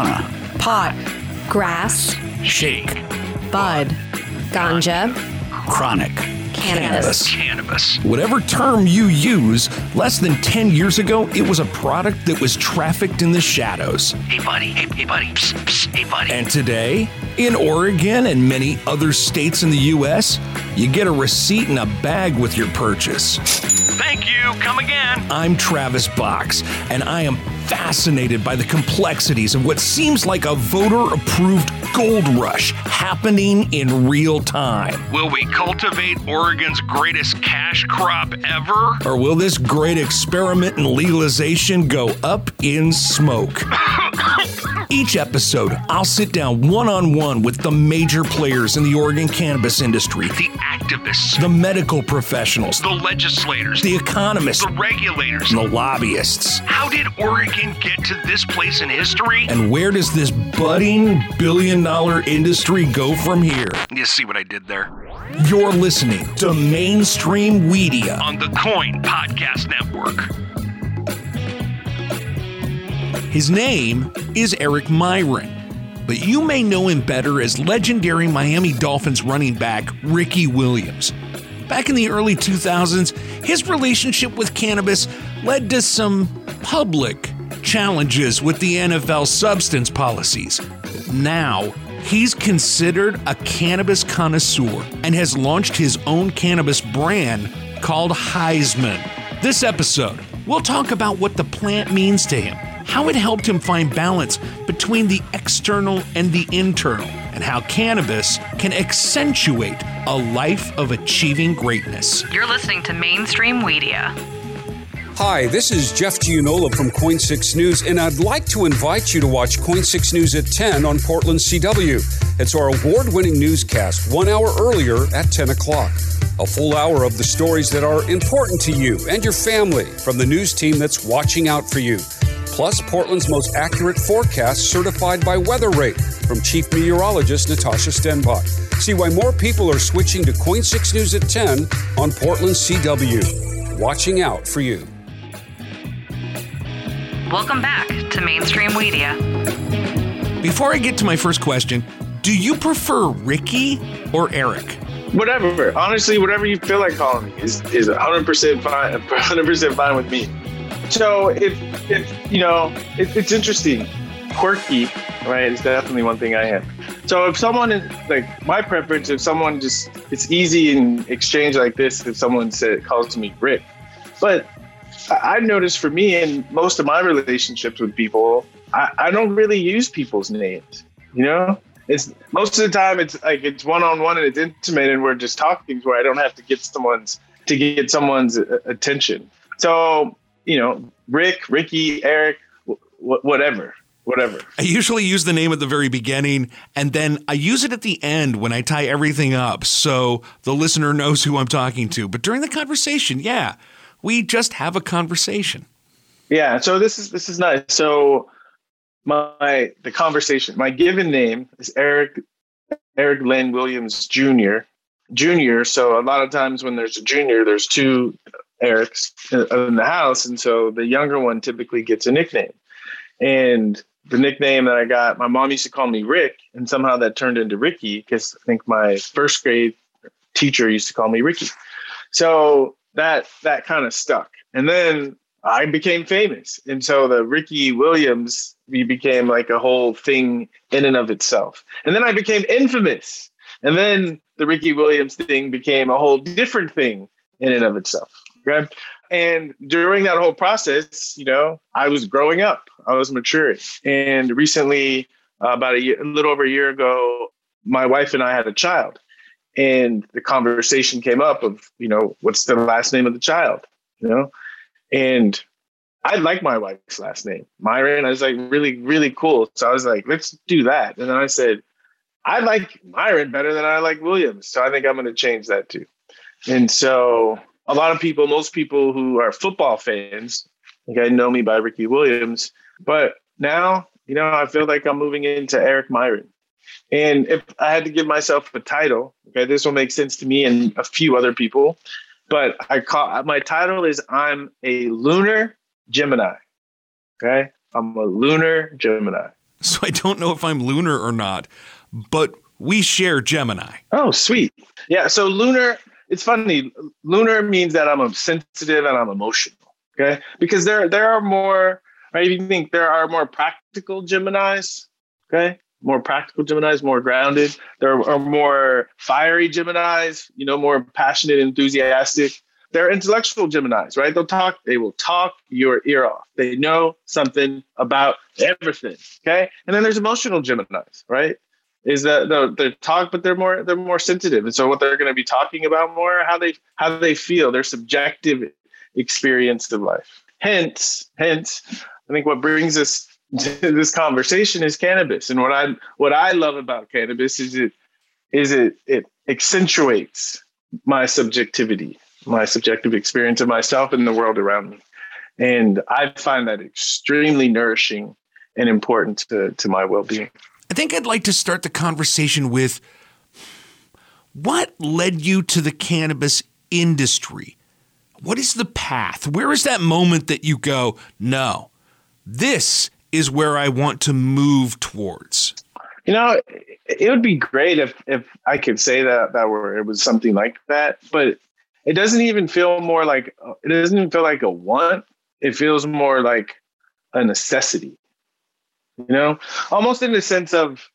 marijuana, pot, grass, shake, bud, ganja, chronic, cannabis. Cannabis. Whatever term you use, less than 10 years ago, it was a product that was trafficked in the shadows. Hey, buddy. Hey, hey buddy. Psst, psst, hey, buddy. And today, in Oregon and many other states in the U.S., you get a receipt and a bag with your purchase. Thank you. Come again. I'm Travis Box, and I am fascinated by the complexities of what seems like a voter approved gold rush happening in real time. Will we cultivate Oregon's greatest cash crop ever? Or will this great experiment in legalization go up in smoke? Each episode, I'll sit down one on one with the major players in the Oregon cannabis industry, The activists, the medical professionals, the legislators, the economists, the regulators. and the lobbyists. How did Oregon get to this place in history? And where does this budding billion dollar industry go from here? You see what I did there? You're listening to Mainstream Media. On the KOIN Podcast Network. His name is Errick Miron, but you may know him better as legendary Miami Dolphins running back Ricky Williams. Back in the early 2000s, his relationship with cannabis led to some public challenges with the NFL substance policies. Now, he's considered a cannabis connoisseur and has launched his own cannabis brand called Highsman. This episode, we'll talk about what the plant means to him, how it helped him find balance between the external and the internal, and how cannabis can accentuate a life of achieving greatness. You're listening to Mainstream Media. Hi, this is Jeff Gianola from KOIN 6 News, and I'd like to invite you to watch KOIN 6 News at 10 on Portland CW. It's our award winning newscast, one hour earlier at 10 o'clock. A full hour of the stories that are important to you and your family from the news team that's watching out for you. Plus, Portland's most accurate forecast certified by WeatherRate from Chief Meteorologist Natasha Stenbock. See why more people are switching to KOIN 6 News at 10 on Portland CW. Watching out for you. Welcome back to Mainstream Media. Before I get to my first question, do you prefer Ricky or Eric? whatever. Honestly, whatever you feel like calling me is is 100% fine. 100% fine with me. So if if you know, it, it's interesting. Quirky, right? Is definitely one thing I am. So if someone is like my preference, if someone just it's easy in exchange like this. If someone said calls to me Rick, but I've noticed for me in most of my relationships with people, I, I don't really use people's names. You know, it's most of the time it's like it's one on one and it's intimate and we're just talking where I don't have to get someone's to get someone's attention. So you know, Rick, Ricky, Eric, wh- whatever, whatever. I usually use the name at the very beginning and then I use it at the end when I tie everything up so the listener knows who I'm talking to. But during the conversation, yeah, we just have a conversation. Yeah. So this is this is nice. So my the conversation, my given name is Eric Eric Lynn Williams Jr. Junior. So a lot of times when there's a junior, there's two Erics in the house, and so the younger one typically gets a nickname. And the nickname that I got, my mom used to call me Rick, and somehow that turned into Ricky because I think my first grade teacher used to call me Ricky. So that that kind of stuck. And then I became famous. And so the Ricky Williams we became like a whole thing in and of itself. And then I became infamous. And then the Ricky Williams thing became a whole different thing in and of itself. And during that whole process, you know, I was growing up, I was maturing. And recently, uh, about a, year, a little over a year ago, my wife and I had a child. And the conversation came up of, you know, what's the last name of the child, you know? And I like my wife's last name, Miron. I was like, really, really cool. So I was like, let's do that. And then I said, I like Miron better than I like Williams. So I think I'm going to change that too. And so a lot of people, most people who are football fans, like I know me by Ricky Williams, but now, you know, I feel like I'm moving into Errick Miron. And if I had to give myself a title, okay, this will make sense to me and a few other people, but I call my title is I'm a lunar Gemini. Okay. I'm a lunar Gemini. so I don't know if I'm lunar or not, but we share Gemini. Oh, sweet. Yeah. So lunar, it's funny. Lunar means that I'm sensitive and I'm emotional. Okay. Because there there are more, right? If you think there are more practical Geminis, okay, more practical Geminis, more grounded. There are more fiery Geminis, you know, more passionate, enthusiastic. They're intellectual Geminis, right? They'll talk, they will talk your ear off. They know something about everything. Okay. And then there's emotional Geminis, right? Is that the they talk, but they're more they're more sensitive. And so what they're going to be talking about more, how they how they feel, their subjective experience of life. Hence, hence, I think what brings us to this conversation is cannabis. And what I what I love about cannabis is it is it it accentuates my subjectivity my subjective experience of myself and the world around me. And I find that extremely nourishing and important to, to my well being. I think I'd like to start the conversation with what led you to the cannabis industry? What is the path? Where is that moment that you go, no, this is where I want to move towards? You know, it would be great if if I could say that that were it was something like that, but it doesn't even feel more like it doesn't even feel like a want. It feels more like a necessity. You know, almost in the sense of,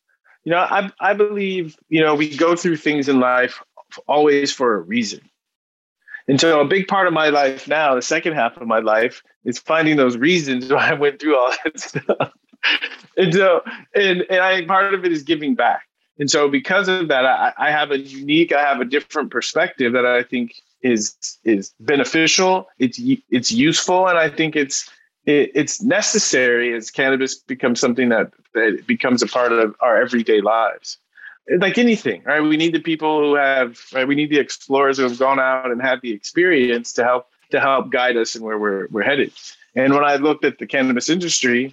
you know, I I believe you know we go through things in life always for a reason. And so a big part of my life now, the second half of my life, is finding those reasons why I went through all that stuff. and so, and, and I think part of it is giving back. And so because of that, I, I have a unique, I have a different perspective that I think is is beneficial. It's it's useful, and I think it's it, it's necessary as cannabis becomes something that, that becomes a part of our everyday lives. Like anything, right? We need the people who have, right? We need the explorers who have gone out and had the experience to help to help guide us in where we're we're headed. And when I looked at the cannabis industry,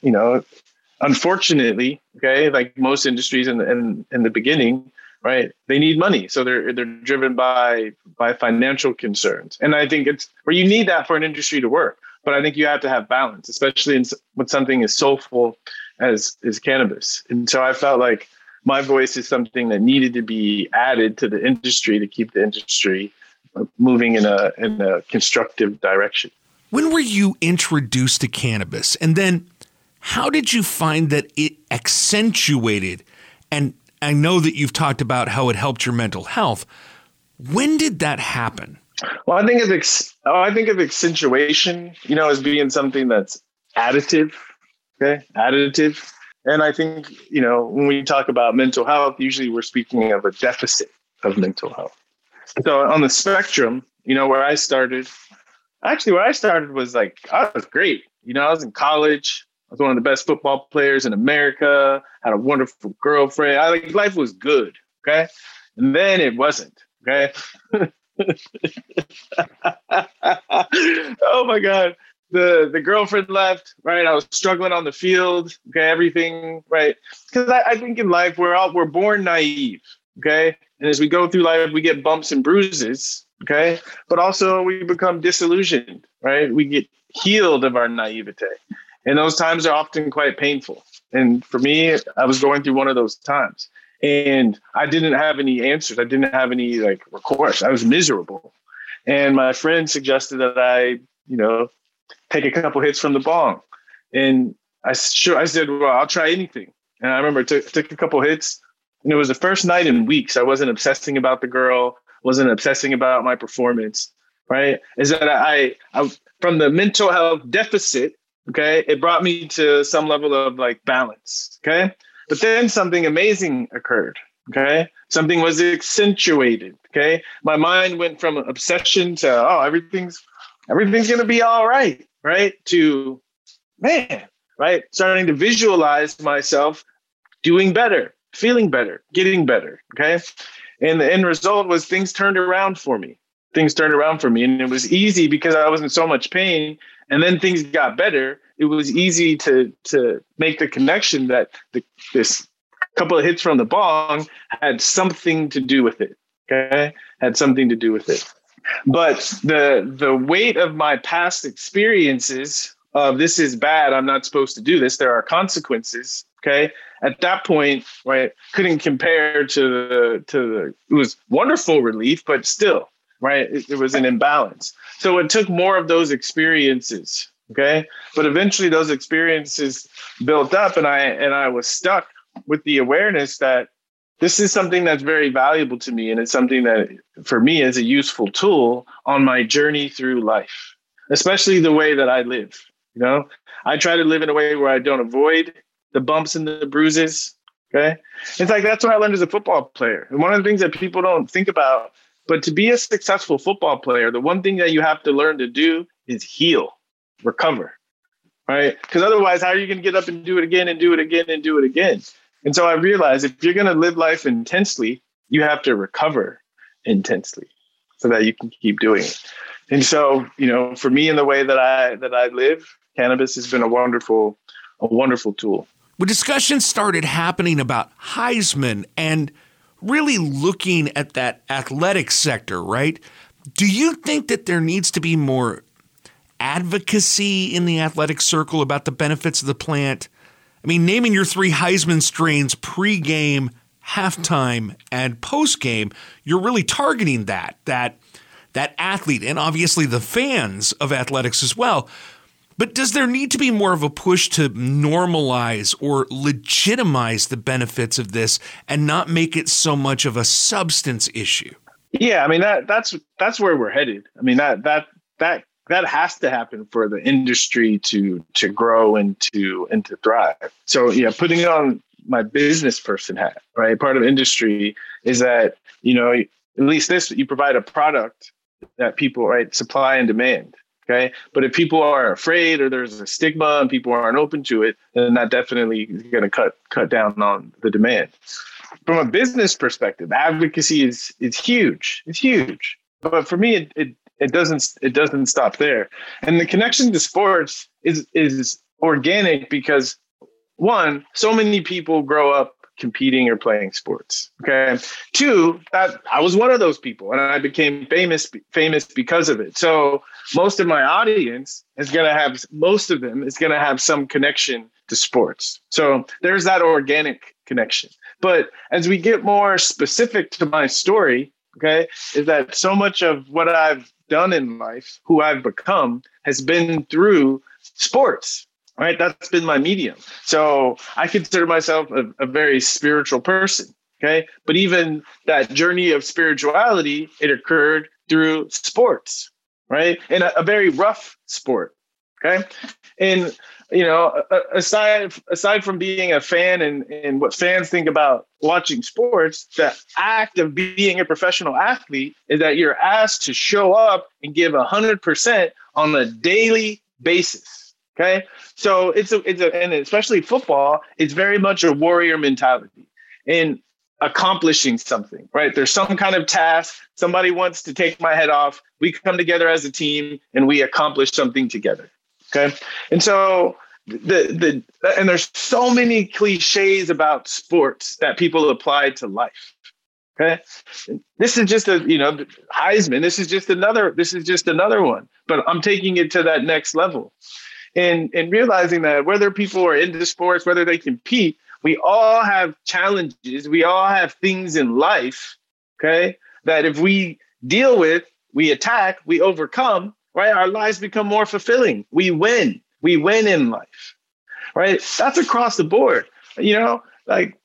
you know, unfortunately, okay, like most industries in the, in, in the beginning, right? They need money, so they're they're driven by by financial concerns, and I think it's where you need that for an industry to work. But I think you have to have balance, especially in with something as soulful as is cannabis. And so I felt like my voice is something that needed to be added to the industry to keep the industry uh, moving in a in a constructive direction. When were you introduced to cannabis, and then how did you find that it accentuated and I know that you've talked about how it helped your mental health. When did that happen? Well, I think of ex- I think of accentuation, you know, as being something that's additive. Okay, additive, and I think you know when we talk about mental health, usually we're speaking of a deficit of mental health. So on the spectrum, you know, where I started, actually, where I started was like I was great. You know, I was in college I was one of the best football players in America, had a wonderful girlfriend. I like life was good. Okay. And then it wasn't. Okay. oh my God. The the girlfriend left, right? I was struggling on the field. Okay, everything, right? Because I, I think in life we're all we're born naive. Okay. And as we go through life, we get bumps and bruises. Okay. But also we become disillusioned, right? We get healed of our naivete and those times are often quite painful. And for me, I was going through one of those times, and I didn't have any answers. I didn't have any like recourse. I was miserable, and my friend suggested that I, you know, take a couple hits from the bong, and I sure I said, well, I'll try anything. And I remember took took a couple hits, and it was the first night in weeks. I wasn't obsessing about the girl, wasn't obsessing about my performance. Right? Is that I, I from the mental health deficit Okay. It brought me to some level of like balance. Okay. But then something amazing occurred. Okay. Something was accentuated. Okay. My mind went from obsession to, oh, everything's, everything's to be all right. Right. To, man, right. Starting to visualize myself doing better, feeling better, getting better. Okay. And the end result was things turned around for me. Things turned around for me. And it was easy because I was in so much pain and then things got better, it was easy to to make the connection that the, this couple of hits from the bong had something to do with it. Okay, had something to do with it. But the the weight of my past experiences of this is bad. I'm not supposed to do this. There are consequences. Okay. At that point, right, couldn't compare to the to the it was wonderful relief, but still, right, it, it was an imbalance. So it took more of those experiences. Okay. But eventually those experiences built up and I and I was stuck with the awareness that this is something that's very valuable to me and it's something that for me is a useful tool on my journey through life especially the way that i live you know? I try to live in a way where i don't avoid the bumps and the bruises okay? It's like that's what i learned as a football player. And one of the things that people don't think about but to be a successful football player the one thing that you have to learn to do is heal recover right because otherwise how are you going to get up and do it again and do it again and do it again and so I realized if you're going to live life intensely, you have to recover intensely so that you can keep doing it. And so, you know, for me in the way that I that I live, cannabis has been a wonderful a wonderful tool. When discussions started happening about Highsman and really looking at that athletic sector, right? Do you think that there needs to be more advocacy in the athletic circle about the benefits of the plant? I mean, naming your three Highsman strains pregame, halftime, and postgame, you're really targeting that that that athlete and obviously the fans of athletics as well. But does there need to be more of a push to normalize or legitimize the benefits of this and not make it so much of a substance issue? Yeah, I mean that that's that's where we're headed. I mean that that that that has to happen for the industry to to grow and to and to thrive. So yeah, putting on my business person hat, right? Part of industry is that you know at least this you provide a product that people right supply and demand. Okay, but if people are afraid or there's a stigma and people aren't open to it, then that definitely is going to cut cut down on the demand. From a business perspective, advocacy is is huge. It's huge. But for me, it, it it doesn't it doesn't stop there. And the connection to sports is is organic because one, so many people grow up competing or playing sports. Okay. Two, that I was one of those people and I became famous famous because of it. So most of my audience is going to have most of them is going to have some connection to sports. So there's that organic connection. But as we get more specific to my story, okay, is that so much of what I've done in life, who I've become, has been through sports. Right, that's been my medium. So I consider myself a, a very spiritual person. Okay, but even that journey of spirituality, it occurred through sports, right? In a, a very rough sport. Okay, and you know, aside aside from being a fan and, and what fans think about watching sports, the act of being a professional athlete is that you're asked to show up and give hundred percent on a daily basis. Okay, so it's a it's a and especially football, it's very much a warrior mentality in accomplishing something. Right, there's some kind of task. Somebody wants to take my head off. We come together as a team and we accomplish something together. Okay. And so the the and there's so many cliches about sports that people apply to life. Okay. This is just a, you know, Highsman. This is just another, this is just another one. But I'm taking it to that next level. And and realizing that whether people are into sports, whether they compete, we all have challenges. We all have things in life, okay, that if we deal with, we attack, we overcome, right? Our lives become more fulfilling. We win. We win in life, right? That's across the board. You know, like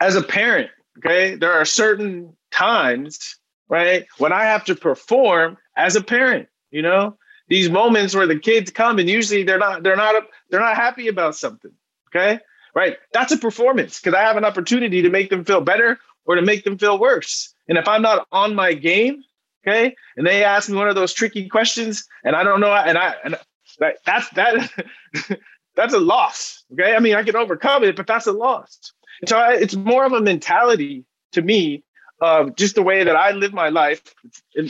as a parent, okay, there are certain times, right, when I have to perform as a parent, you know, these moments where the kids come and usually they're not they're not they're not happy about something okay right that's a performance because i have an opportunity to make them feel better or to make them feel worse and if i'm not on my game okay? And they ask me one of those tricky questions and i don't know and i and that that's that that's a loss okay? I mean i can overcome it but that's a loss. And so I, it's more of a mentality to me of just the way that i live my life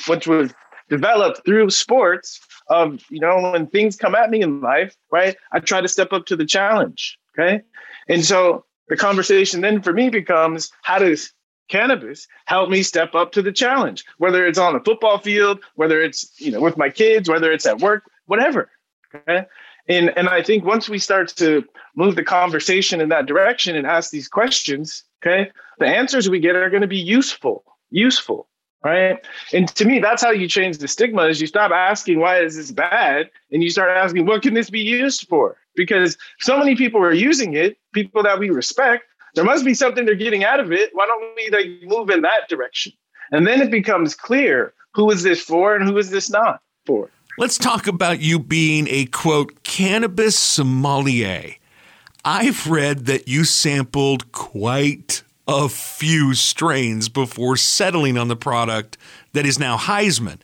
which was developed through sports of you know when things come at me in life right i try to step up to the challenge okay? And so the conversation then for me becomes how does cannabis help me step up to the challenge whether it's on the football field whether it's you know with my kids whether it's at work whatever okay And and I think once we start to move the conversation in that direction and ask these questions, okay, the answers we get are going to be useful, useful, right? And to me, that's how you change the stigma is you stop asking why is this bad and you start asking what can this be used for? Because so many people are using it, people that we respect, there must be something they're getting out of it. Why don't we like move in that direction? And then it becomes clear who is this for and who is this not for. Let's talk about you being a quote cannabis sommelier. I've read that you sampled quite a few strains before settling on the product that is now Highsman.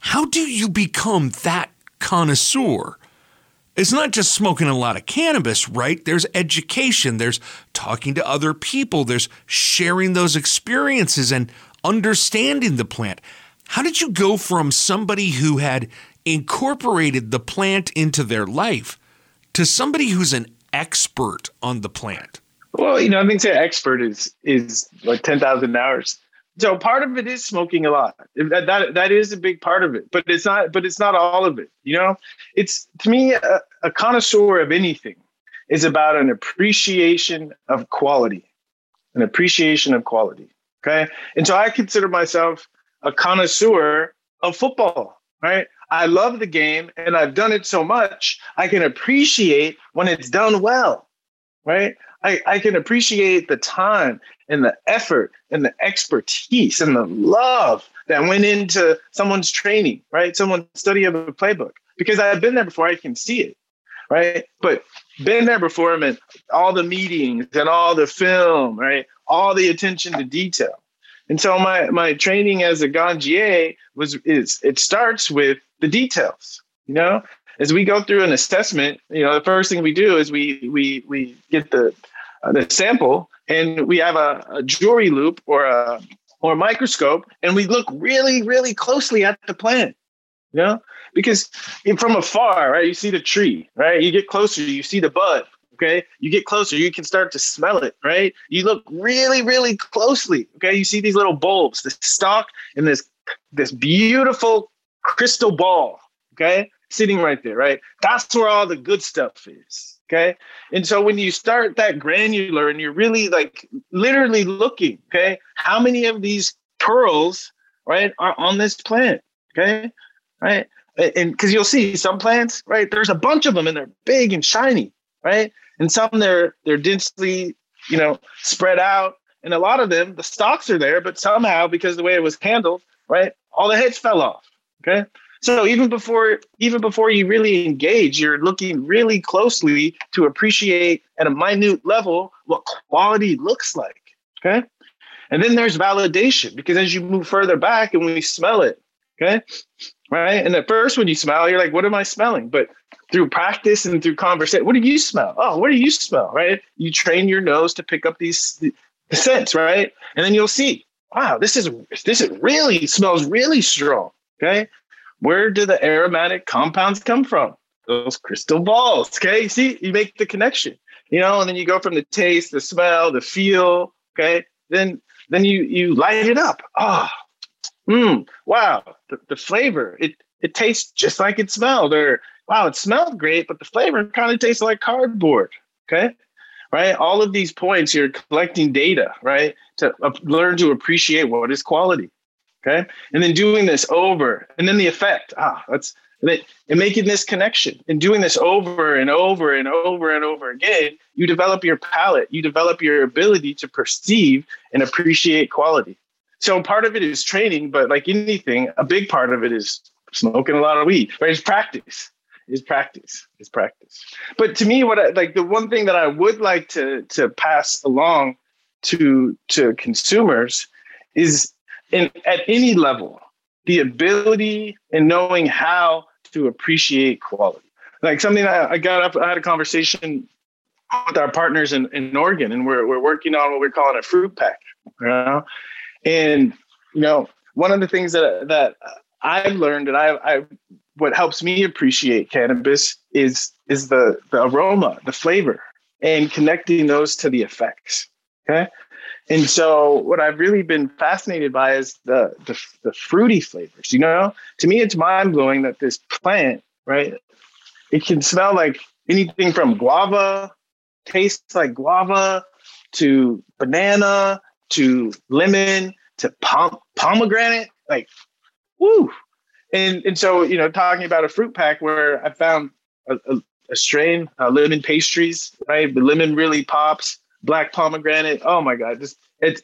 How do you become that connoisseur? It's not just smoking a lot of cannabis, right? There's education, there's talking to other people, there's sharing those experiences and understanding the plant. How did you go from somebody who had incorporated the plant into their life to somebody who's an expert on the plant? Well, you know, I think say expert is is like ten thousand hours. So part of it is smoking a lot. That, that that is a big part of it, but it's not. But it's not all of it. You know, it's to me a, a connoisseur of anything is about an appreciation of quality, an appreciation of quality. Okay, and so I consider myself a connoisseur of football. Right, I love the game, and I've done it so much I can appreciate when it's done well. Right, I, I can appreciate the time and the effort and the expertise and the love that went into someone's training, right? Someone's study of a playbook. Because I've been there before, I can see it, right? But been there before meant all the meetings and all the film, right? All the attention to detail. And so my my training as a ganjier was is it starts with the details, you know, as we go through an assessment, you know, the first thing we do is we we we get the uh, the sample and we have a, a jury loupe or a or a microscope and we look really really closely at the plant you know because from afar right you see the tree right you get closer you see the bud okay you get closer you can start to smell it right you look really really closely okay you see these little bulbs the stalk and this this beautiful crystal ball okay sitting right there, right? That's where all the good stuff is. Okay. And so when you start that granular and you're really like literally looking, okay, how many of these pearls, right, are on this plant? Okay. Right. And because you'll see some plants, right, there's a bunch of them and they're big and shiny, right? And some they're they're densely, you know, spread out. And a lot of them, the stalks are there, but somehow because the way it was handled, right, all the heads fell off. Okay. So even before even before you really engage, you're looking really closely to appreciate at a minute level what quality looks like. Okay. And then there's validation because as you move further back and we smell it, okay, right? And at first, when you smell, you're like, what am I smelling? But through practice and through conversation, what do you smell? Oh, what do you smell? Right? You train your nose to pick up these the scents, right? And then you'll see, wow, this is this is really smells really strong. Okay. Where do the aromatic compounds come from? Those crystal balls. Okay. See, you make the connection, you know, and then you go from the taste, the smell, the feel. Okay. Then then you you light it up. Ah, oh, mm, wow. The, the flavor. It it tastes just like it smelled. Or wow, it smelled great, but the flavor kind of tastes like cardboard. Okay. Right. All of these points, you're collecting data, right? To learn to appreciate what is quality. Okay. And then doing this over and then the effect. Ah, that's and making this connection and doing this over and over and over and over again, you develop your palate, you develop your ability to perceive and appreciate quality. So part of it is training, but like anything, a big part of it is smoking a lot of weed, right? It's practice. Is practice. Is practice. But to me, what I like the one thing that I would like to to pass along to to consumers is in, at any level, the ability and knowing how to appreciate quality. Like something that I got up, I had a conversation with our partners in, in Oregon, and we're, we're working on what we're calling a fruit pack. You know? And, you know, one of the things that, that I've learned and I, I, what helps me appreciate cannabis is, is the, the aroma, the flavor, and connecting those to the effects. Okay. And so, what I've really been fascinated by is the, the, the fruity flavors. You know, to me, it's mind blowing that this plant, right, it can smell like anything from guava, tastes like guava, to banana, to lemon, to pom- pomegranate. Like, woo! And and so you know, talking about a fruit pack where I found a, a, a strain, uh, lemon pastries, right? The lemon really pops. Black pomegranate. Oh my god, just it's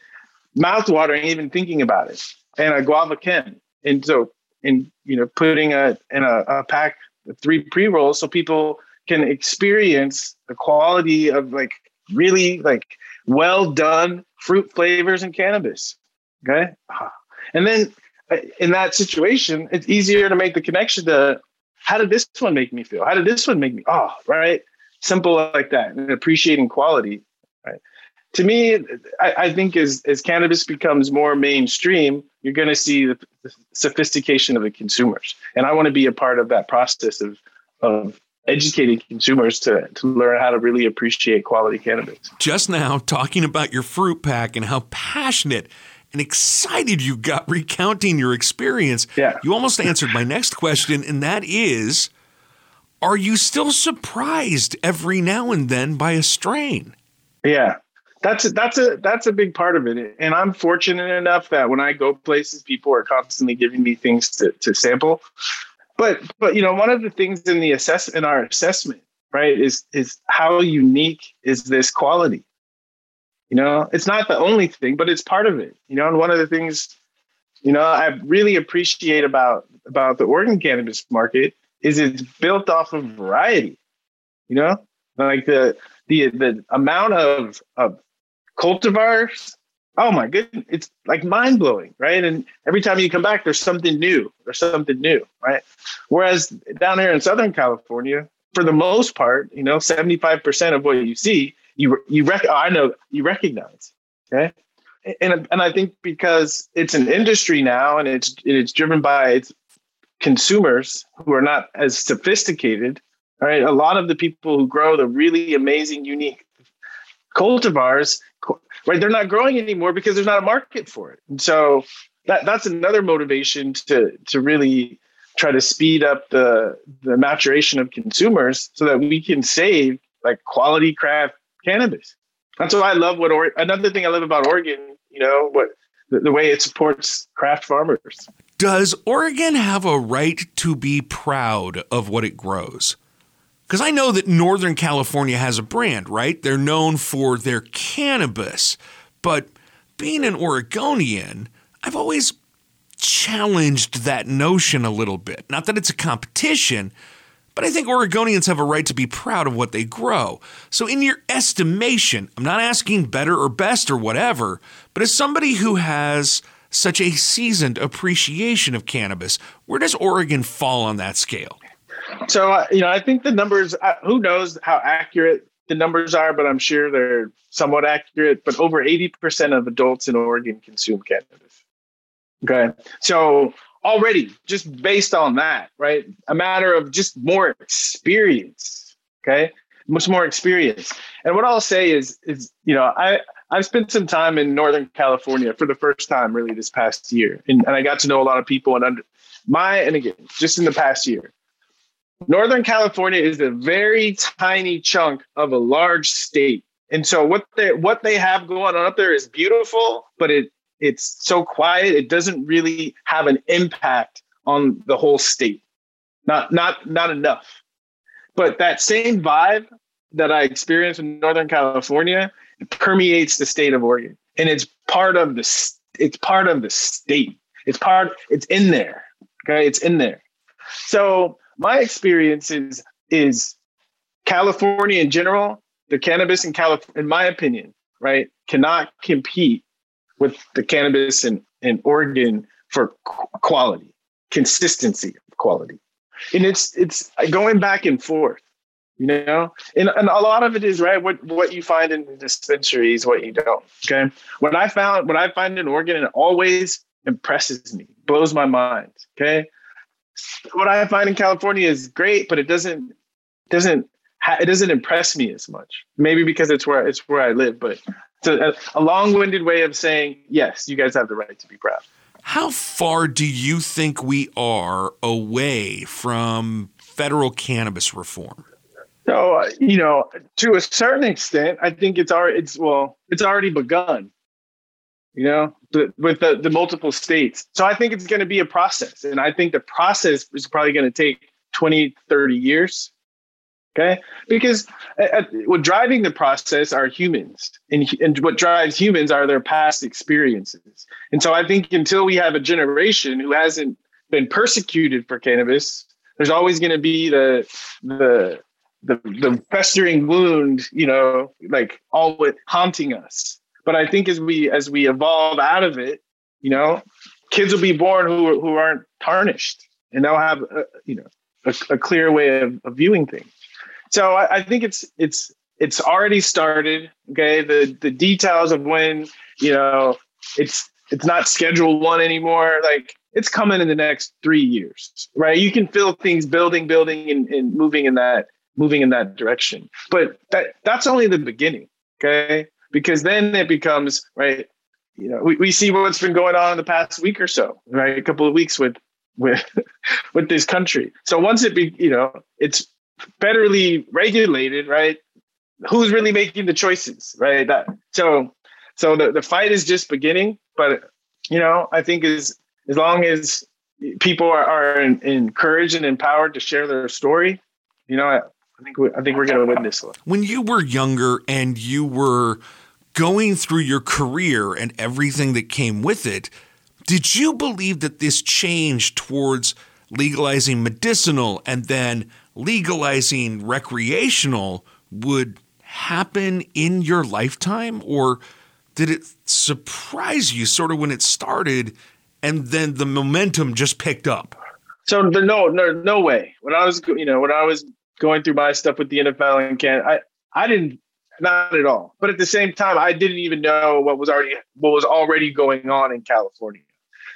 mouthwatering even thinking about it. And a guava ken. And so in you know putting a in a, a pack three pre rolls so people can experience the quality of like really like well done fruit flavors and cannabis. Okay. And then uh, in that situation, it's easier to make the connection to how did this one make me feel? How did this one make me? Oh, right. Simple like that and appreciating quality. Right. To me, I, I think as, as cannabis becomes more mainstream, you're going to see the, the sophistication of the consumers. And I want to be a part of that process of, of educating consumers to, to learn how to really appreciate quality cannabis. Just now, talking about your fruit pack and how passionate and excited you got recounting your experience, yeah. you almost answered my next question, and that is Are you still surprised every now and then by a strain? Yeah. That's a, that's a that's a big part of it, and I'm fortunate enough that when I go places, people are constantly giving me things to, to sample but but you know one of the things in the assess in our assessment right is is how unique is this quality? You know it's not the only thing but it's part of it you know and one of the things you know i really appreciate about about the oregon cannabis market is it's built off of variety you know? Like the the the amount of of cultivars oh my goodness, it's like mind blowing, right? And every time you come back, there's something new. There's something new, right? Whereas down here in Southern California, for the most part, you know, 75% of what you see, you you rec- oh, I know you recognize, okay? And and I think because it's an industry now, and it's it's driven by its consumers who are not as sophisticated. Right, a lot of the people who grow the really amazing, unique cultivars right? They're not growing anymore because there's not a market for it. And so that that's another motivation to to really try to speed up the the maturation of consumers so that we can save like quality craft cannabis. That's why I love what or- another thing I love about Oregon, you know, what the, the way it supports craft farmers. Does Oregon have a right to be proud of what it grows? Because I know that Northern California has a brand, right? They're known for their cannabis. But being an Oregonian, I've always challenged that notion a little bit. Not that it's a competition, but I think Oregonians have a right to be proud of what they grow. So, in your estimation, I'm not asking better or best or whatever, but as somebody who has such a seasoned appreciation of cannabis, where does Oregon fall on that scale? So, uh, you know, I think the numbers, uh, who knows how accurate the numbers are, but I'm sure they're somewhat accurate. But over 80% of adults in Oregon consume cannabis. Okay. So, already, just based on that, right? A matter of just more experience. Okay. Much more experience. And what I'll say is, is, you know, I, I've spent some time in Northern California for the first time really this past year. And, and I got to know a lot of people and under my, and again, just in the past year, Northern California is a very tiny chunk of a large state. And so what they what they have going on up there is beautiful, but it it's so quiet, it doesn't really have an impact on the whole state. Not not not enough. But that same vibe that I experienced in Northern California permeates the state of Oregon. And it's part of the it's part of the state. It's part it's in there. Okay? It's in there. So my experience is is California in general, the cannabis in California, in my opinion, right, cannot compete with the cannabis in, in Oregon for quality, consistency of quality. And it's it's going back and forth, you know? And, and a lot of it is right, what what you find in the dispensaries, what you don't. Okay. What I found, what I find in Oregon, it always impresses me, blows my mind. Okay what I find in California is great, but it doesn't doesn't it doesn't impress me as much. Maybe because it's where it's where I live, but it's a, a long-winded way of saying yes. You guys have the right to be proud. How far do you think we are away from federal cannabis reform? So, uh, you know, to a certain extent, I think it's already, it's, well, it's already begun, you know, with the, the multiple states. So I think it's going to be a process. And I think the process is probably going to take 20, 30 years. Okay. Because uh, uh, what driving the process are humans, and, and what drives humans are their past experiences. And so I think until we have a generation who hasn't been persecuted for cannabis, there's always going to be the, the, the, the festering wound, you know, like always haunting us. But I think as we as we evolve out of it, you know, kids will be born who who aren't tarnished, and they'll have a, you know a, a clear way of, of viewing things. So I, I think it's it's it's already started. Okay, the the details of when you know it's it's not schedule one anymore. Like it's coming in the next three years, right? You can feel things building, building, and, and moving in that moving in that direction. But that that's only the beginning, okay? Because then it becomes right. You know, we, we see what's been going on in the past week or so, right? A couple of weeks with with with this country. So once it be, you know, it's federally regulated, right? Who's really making the choices, right? That so so the, the fight is just beginning, but you know, I think as as long as people are, are encouraged and empowered to share their story, you know, I, I think we, I think we're going to win this one. When you were younger and you were going through your career and everything that came with it, did you believe that this change towards legalizing medicinal and then legalizing recreational would happen in your lifetime? Or did it surprise you sort of when it started and then the momentum just picked up? So no, no, no way. When I was, you know, when I was going through my stuff with the NFL and can I, I didn't, not at all. But at the same time, I didn't even know what was already what was already going on in California.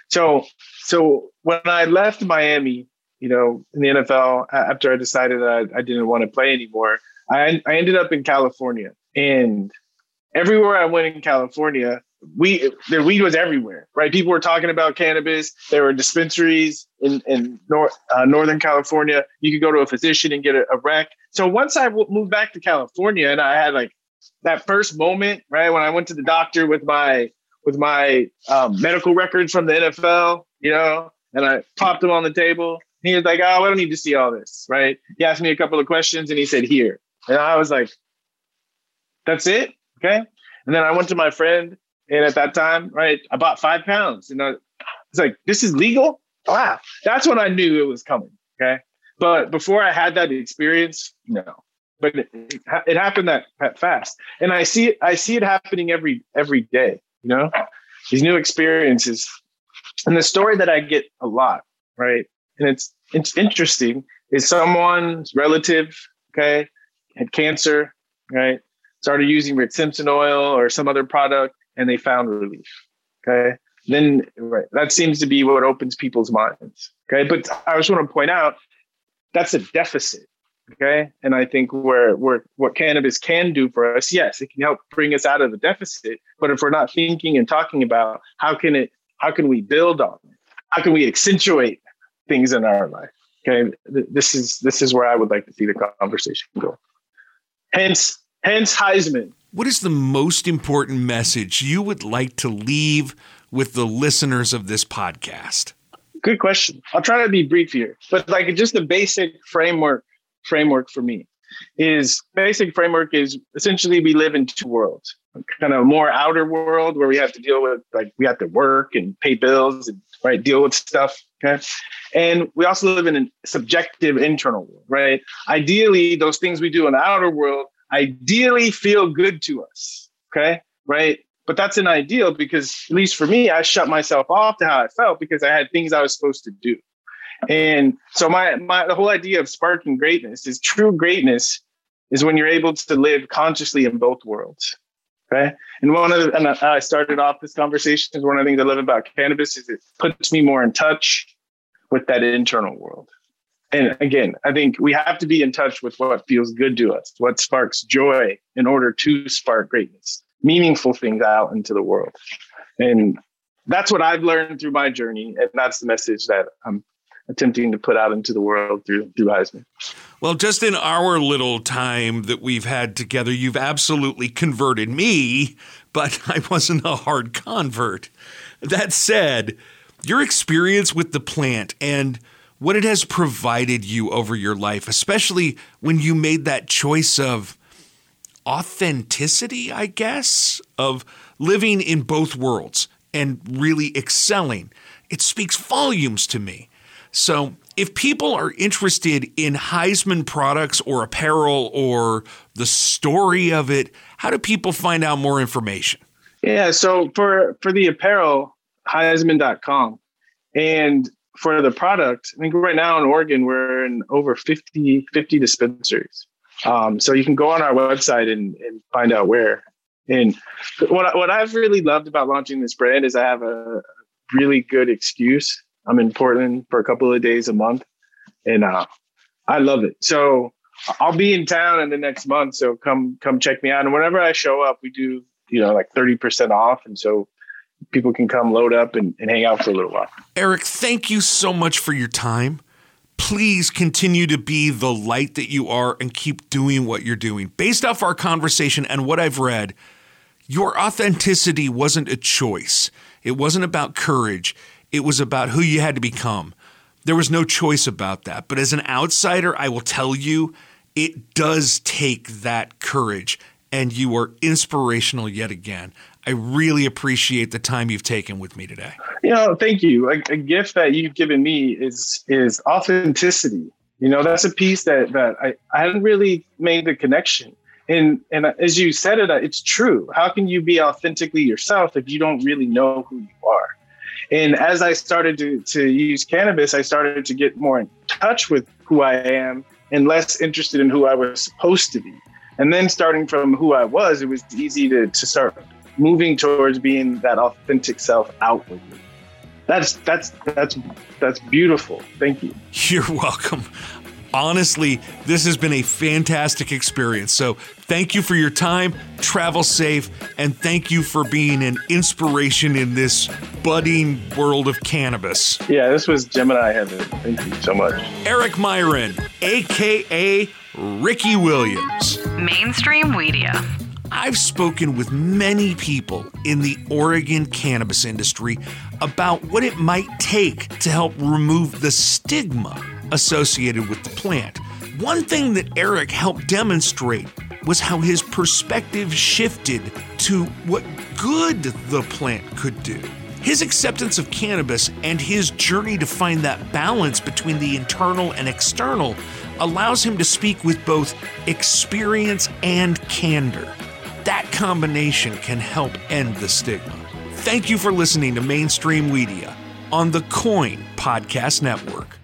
So, so when I left Miami, you know, in the NFL after I decided that I, didn't want to play anymore. I, I ended up in California, and everywhere I went in California, we the weed was everywhere, right? People were talking about cannabis. There were dispensaries in in North uh, Northern California. You could go to a physician and get a, a rec. So once I w- moved back to California, and I had like that first moment, right when I went to the doctor with my with my um, medical records from the NFL, you know, and I popped them on the table. He was like, "Oh, I don't need to see all this." Right? He asked me a couple of questions, and he said, "Here," and I was like, "That's it." Okay. And then I went to my friend, and at that time, right, I bought five pounds, and I was like, "This is legal." Wow, that's when I knew it was coming. Okay, but before I had that experience, no. But it, it happened that, that fast, and I see it. I see it happening every every day. You know, these new experiences, and the story that I get a lot, right, and it's it's interesting is someone's relative, okay, had cancer, right, started using Rick Simpson oil or some other product, and they found relief. Okay. Then right, that seems to be what opens people's minds. Okay. But I just want to point out that's a deficit. Okay. And I think where where what cannabis can do for us, yes, it can help bring us out of the deficit. But if we're not thinking and talking about how can it how can we build on it? How can we accentuate things in our life? Okay. This is this is where I would like to see the conversation go. Hence, hence Highsman. What is the most important message you would like to leave with the listeners of this podcast? Good question. I'll try to be brief here, but like just the basic framework framework for me is basic framework is essentially we live in two worlds kind of more outer world where we have to deal with like we have to work and pay bills and right deal with stuff okay and we also live in a subjective internal world right ideally those things we do in the outer world ideally feel good to us okay right but that's an ideal because at least for me i shut myself off to how i felt because i had things i was supposed to do and so my my the whole idea of sparking greatness is true greatness is when you're able to live consciously in both worlds. Okay. And one of the, and I started off this conversation is one of the things I love about cannabis is it puts me more in touch with that internal world. And again, I think we have to be in touch with what feels good to us, what sparks joy in order to spark greatness, meaningful things out into the world. And that's what I've learned through my journey. And that's the message that I'm attempting to put out into the world through through Highsman. Well, just in our little time that we've had together, you've absolutely converted me, but I wasn't a hard convert. That said, your experience with the plant and what it has provided you over your life, especially when you made that choice of authenticity, I guess, of living in both worlds and really excelling, it speaks volumes to me. So, if people are interested in Highsman products or apparel or the story of it, how do people find out more information? Yeah, so for for the apparel, Highsman.com. And for the product, I think right now in Oregon, we're in over 50, 50 dispensaries. Um, so you can go on our website and, and find out where. And what, what I've really loved about launching this brand is I have a really good excuse. I'm in Portland for a couple of days a month, and uh, I love it. So I'll be in town in the next month. So come come check me out. And whenever I show up, we do you know like 30% off. And so people can come load up and, and hang out for a little while. Errick, thank you so much for your time. Please continue to be the light that you are and keep doing what you're doing. Based off our conversation and what I've read, your authenticity wasn't a choice. It wasn't about courage. It was about who you had to become. There was no choice about that. But as an outsider, I will tell you, it does take that courage. And you are inspirational yet again. I really appreciate the time you've taken with me today. You know, thank you. A, a gift that you've given me is is authenticity. You know, that's a piece that that I, I hadn't really made the connection. And and as you said it, uh, it's true. How can you be authentically yourself if you don't really know who you are? And as I started to, to use cannabis, I started to get more in touch with who I am and less interested in who I was supposed to be. And then starting from who I was, it was easy to, to start moving towards being that authentic self outwardly. That's that's that's that's beautiful. Thank you. You're welcome. Honestly, this has been a fantastic experience. So, thank you for your time. Travel safe, and thank you for being an inspiration in this budding world of cannabis. Yeah, this was Gemini heaven. Thank you so much. Errick Miron, aka Ricky Williams. Mainstream Media. I've spoken with many people in the Oregon cannabis industry about what it might take to help remove the stigma associated with the plant. One thing that Errick helped demonstrate was how his perspective shifted to what good the plant could do. His acceptance of cannabis and his journey to find that balance between the internal and external allows him to speak with both experience and candor. That combination can help end the stigma. Thank you for listening to Mainstream Media on the KOIN Podcast Network.